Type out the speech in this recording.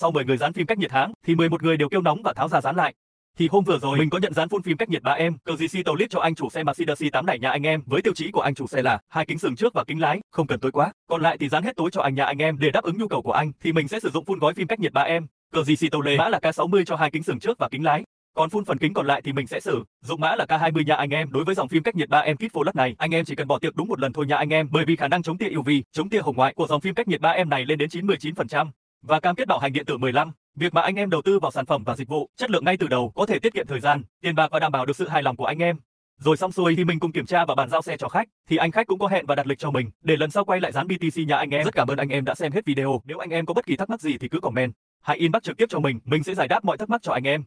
sau 10 người dán phim cách nhiệt hãng, thì 11 người đều kêu nóng và tháo ra dán lại. Thì hôm vừa rồi mình có nhận dán phun phim cách nhiệt ba em, cờ gì si tàu lít cho anh chủ xe Mercedes C8 này nhà anh em, với tiêu chí của anh chủ xe là hai kính sừng trước và kính lái, không cần tối quá. Còn lại thì dán hết tối cho anh nhà anh em để đáp ứng nhu cầu của anh, thì mình sẽ sử dụng phun gói phim cách nhiệt ba em. Cờ gì si tàu lê mã là K60 cho hai kính sừng trước và kính lái. Còn phun phần kính còn lại thì mình sẽ sử dụng mã là K20 nhà anh em. Đối với dòng phim cách nhiệt 3 em kit Full này, anh em chỉ cần bỏ tiệc đúng một lần thôi nhà anh em, bởi vì khả năng chống tia UV, chống tia hồng ngoại của dòng phim cách nhiệt 3 em này lên đến 99% và cam kết bảo hành điện tử 15. Việc mà anh em đầu tư vào sản phẩm và dịch vụ chất lượng ngay từ đầu có thể tiết kiệm thời gian, tiền bạc và đảm bảo được sự hài lòng của anh em. Rồi xong xuôi thì mình cùng kiểm tra và bàn giao xe cho khách, thì anh khách cũng có hẹn và đặt lịch cho mình để lần sau quay lại dán BTC nhà anh em. Rất cảm ơn anh em đã xem hết video. Nếu anh em có bất kỳ thắc mắc gì thì cứ comment, hãy inbox trực tiếp cho mình, mình sẽ giải đáp mọi thắc mắc cho anh em.